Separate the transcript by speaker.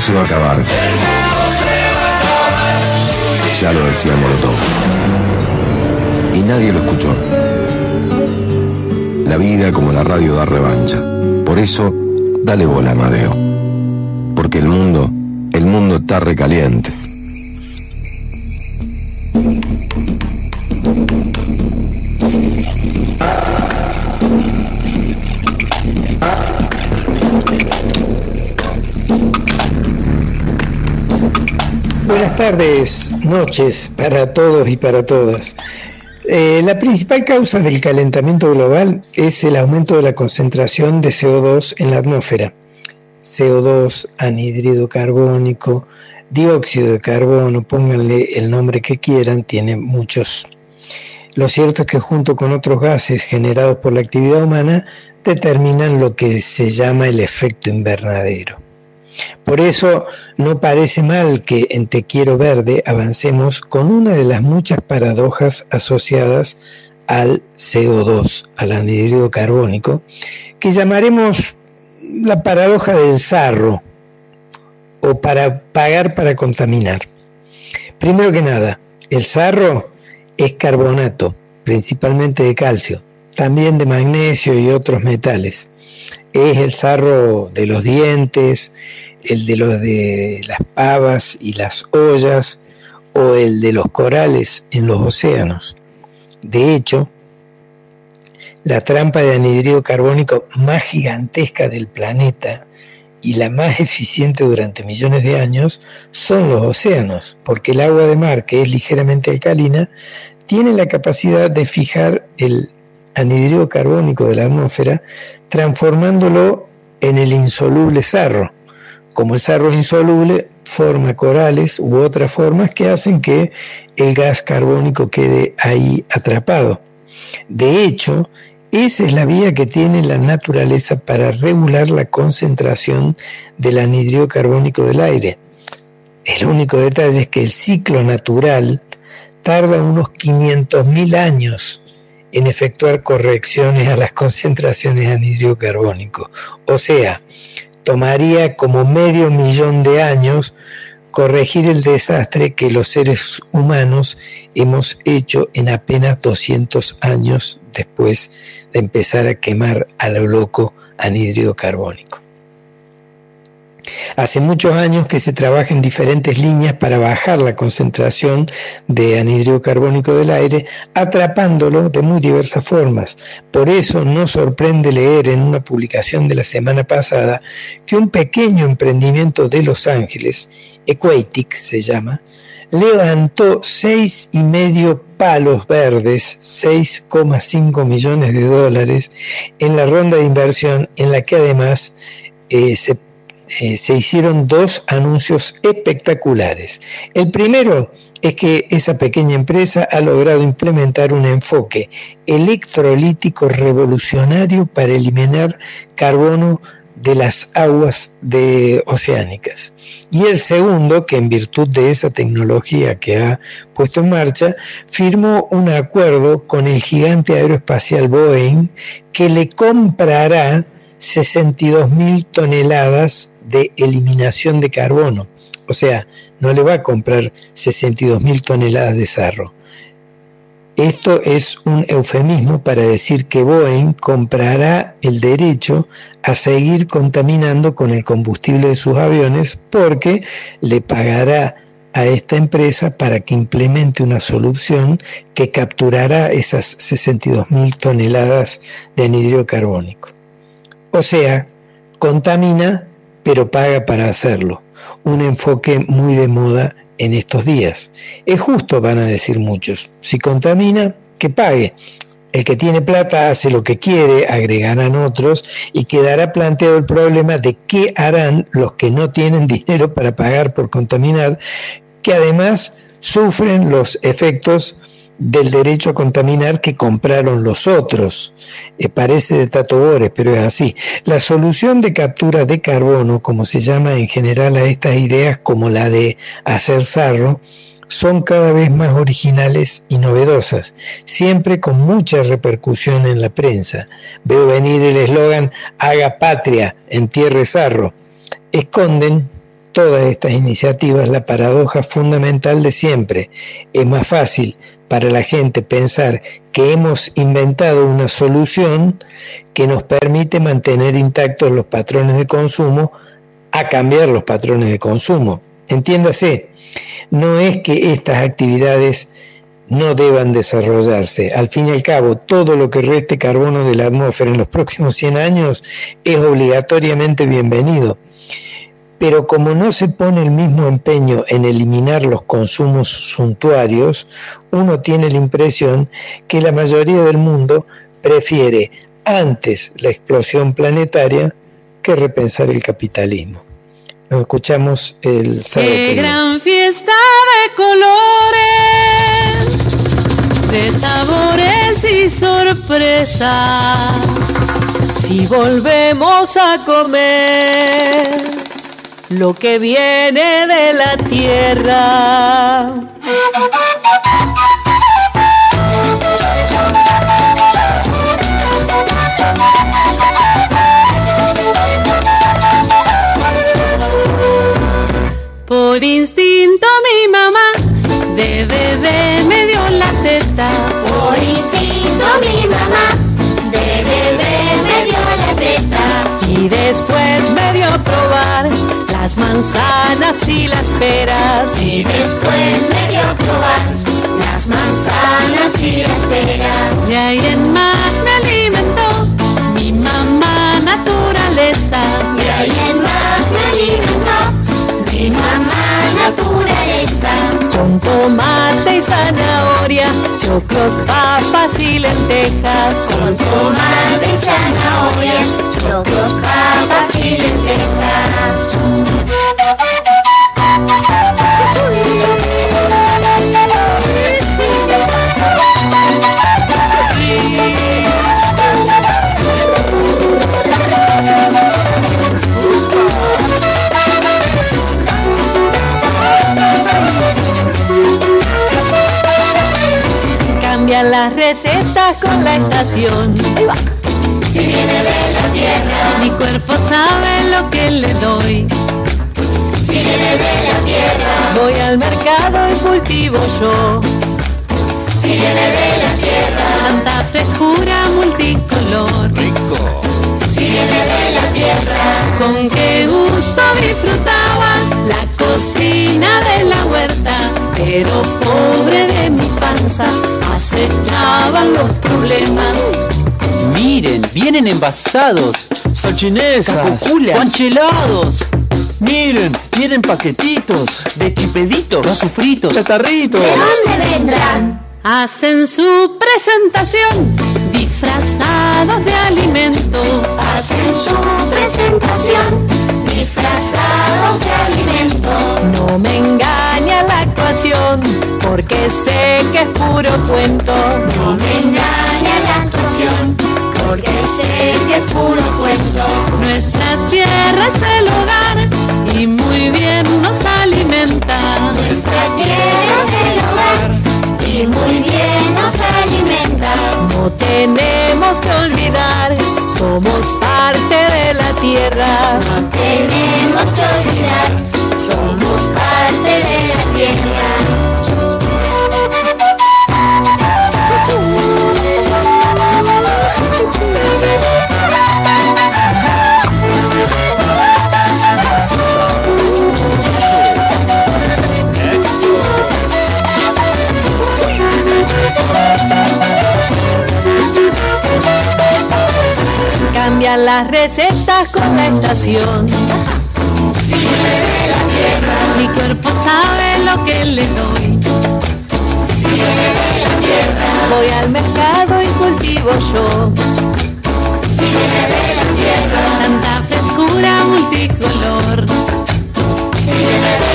Speaker 1: se va a acabar. Ya lo decía Molotov. Y nadie lo escuchó. La vida como la radio da revancha. Por eso, dale bola, Amadeo. Porque el mundo, el mundo está recaliente.
Speaker 2: Tardes, noches para todos y para todas. Eh, la principal causa del calentamiento global es el aumento de la concentración de CO2 en la atmósfera. CO2, anhídrido carbónico, dióxido de carbono, pónganle el nombre que quieran, tiene muchos. Lo cierto es que junto con otros gases generados por la actividad humana determinan lo que se llama el efecto invernadero. Por eso no parece mal que en Te Quiero Verde avancemos con una de las muchas paradojas asociadas al CO2, al anhídrido carbónico, que llamaremos la paradoja del sarro o para pagar para contaminar. Primero que nada, el sarro es carbonato, principalmente de calcio, también de magnesio y otros metales. Es el sarro de los dientes, el de los de las pavas y las ollas o el de los corales en los océanos. De hecho, la trampa de anhidrido carbónico más gigantesca del planeta y la más eficiente durante millones de años son los océanos, porque el agua de mar, que es ligeramente alcalina, tiene la capacidad de fijar el anhidrido carbónico de la atmósfera, transformándolo en el insoluble sarro, como el sarro es insoluble, forma corales u otras formas que hacen que el gas carbónico quede ahí atrapado. De hecho, esa es la vía que tiene la naturaleza para regular la concentración del anhídrido carbónico del aire. El único detalle es que el ciclo natural tarda unos 500.000 años en efectuar correcciones a las concentraciones de anhídrido carbónico. O sea, tomaría como medio millón de años corregir el desastre que los seres humanos hemos hecho en apenas 200 años después de empezar a quemar a lo loco anhídrido carbónico. Hace muchos años que se trabaja en diferentes líneas para bajar la concentración de anhídrido carbónico del aire, atrapándolo de muy diversas formas. Por eso no sorprende leer en una publicación de la semana pasada que un pequeño emprendimiento de Los Ángeles, Equatic se llama, levantó seis y medio palos verdes, 6,5 millones de dólares, en la ronda de inversión en la que además eh, se eh, se hicieron dos anuncios espectaculares. El primero es que esa pequeña empresa ha logrado implementar un enfoque electrolítico revolucionario para eliminar carbono de las aguas de oceánicas. Y el segundo, que en virtud de esa tecnología que ha puesto en marcha, firmó un acuerdo con el gigante aeroespacial Boeing que le comprará 62 mil toneladas de eliminación de carbono. O sea, no le va a comprar 62 mil toneladas de sarro. Esto es un eufemismo para decir que Boeing comprará el derecho a seguir contaminando con el combustible de sus aviones porque le pagará a esta empresa para que implemente una solución que capturará esas 62 mil toneladas de anhídrido carbónico. O sea, contamina pero paga para hacerlo. Un enfoque muy de moda en estos días. Es justo, van a decir muchos. Si contamina, que pague. El que tiene plata hace lo que quiere, agregarán otros, y quedará planteado el problema de qué harán los que no tienen dinero para pagar por contaminar, que además sufren los efectos del derecho a contaminar que compraron los otros. Eh, parece de Tato Bores, pero es así. La solución de captura de carbono, como se llama en general a estas ideas como la de hacer sarro, son cada vez más originales y novedosas, siempre con mucha repercusión en la prensa. Veo venir el eslogan Haga patria, entierre sarro. Esconden todas estas iniciativas la paradoja fundamental de siempre. Es más fácil para la gente pensar que hemos inventado una solución que nos permite mantener intactos los patrones de consumo a cambiar los patrones de consumo. Entiéndase, no es que estas actividades no deban desarrollarse. Al fin y al cabo, todo lo que reste carbono de la atmósfera en los próximos 100 años es obligatoriamente bienvenido. Pero como no se pone el mismo empeño en eliminar los consumos suntuarios, uno tiene la impresión que la mayoría del mundo prefiere antes la explosión planetaria que repensar el capitalismo. Nos escuchamos el sábado.
Speaker 3: ¡Qué gran fiesta de colores, de sabores y sorpresas! Si volvemos a comer lo que viene de la tierra. Por instinto mi mamá de bebé me dio la teta.
Speaker 4: Por instinto mi mamá de bebé me dio la teta.
Speaker 3: Y después me dio a probar las manzanas y las peras.
Speaker 4: Y después me dio a probar las manzanas y las peras.
Speaker 3: De ahí en más me alimentó mi mamá naturaleza.
Speaker 4: De ahí en más me alimentó mi mamá naturaleza.
Speaker 3: Con tomate y zanahoria, choclos, papas y lentejas.
Speaker 4: Con tomate y zanahoria, choclos, papas y lentejas.
Speaker 3: Las recetas con la estación.
Speaker 4: Si viene de la tierra,
Speaker 3: Mi cuerpo sabe lo que le doy.
Speaker 4: si viene de la tierra,
Speaker 3: Voy al mercado y cultivo yo.
Speaker 4: si viene de la tierra,
Speaker 3: Tanta frescura multicolor.
Speaker 4: si viene de la tierra,
Speaker 3: Con qué gusto disfrutaba la cocina de la huerta. Pero pobre de mi panza, acechaban los problemas.
Speaker 5: Miren, vienen envasados.
Speaker 6: Salchinesas, panchelados. Miren, vienen paquetitos,
Speaker 5: De chipeditos. Los sofritos.
Speaker 6: chatarritos.
Speaker 4: ¿de dónde vendrán?
Speaker 3: Hacen su presentación disfrazados de alimento.
Speaker 4: Hacen su presentación disfrazados de alimento.
Speaker 3: No me engaña la actuación, porque sé que es puro cuento.
Speaker 4: No me engaña la actuación, porque sé que es puro cuento.
Speaker 3: Nuestra tierra es el hogar y muy bien nos alimenta.
Speaker 4: Nuestra tierra es el hogar y muy bien nos alimenta.
Speaker 3: No tenemos que olvidar, somos parte de la tierra.
Speaker 4: Que olvidar, somos parte de la tierra.
Speaker 3: Cambian las recetas con la estación.
Speaker 4: Sirve de la tierra.
Speaker 3: Mi cuerpo sabe lo que le doy.
Speaker 4: Sirve de la tierra.
Speaker 3: Voy al mercado y cultivo yo.
Speaker 4: Sirve de la tierra.
Speaker 3: Tanta frescura multicolor. Sirve de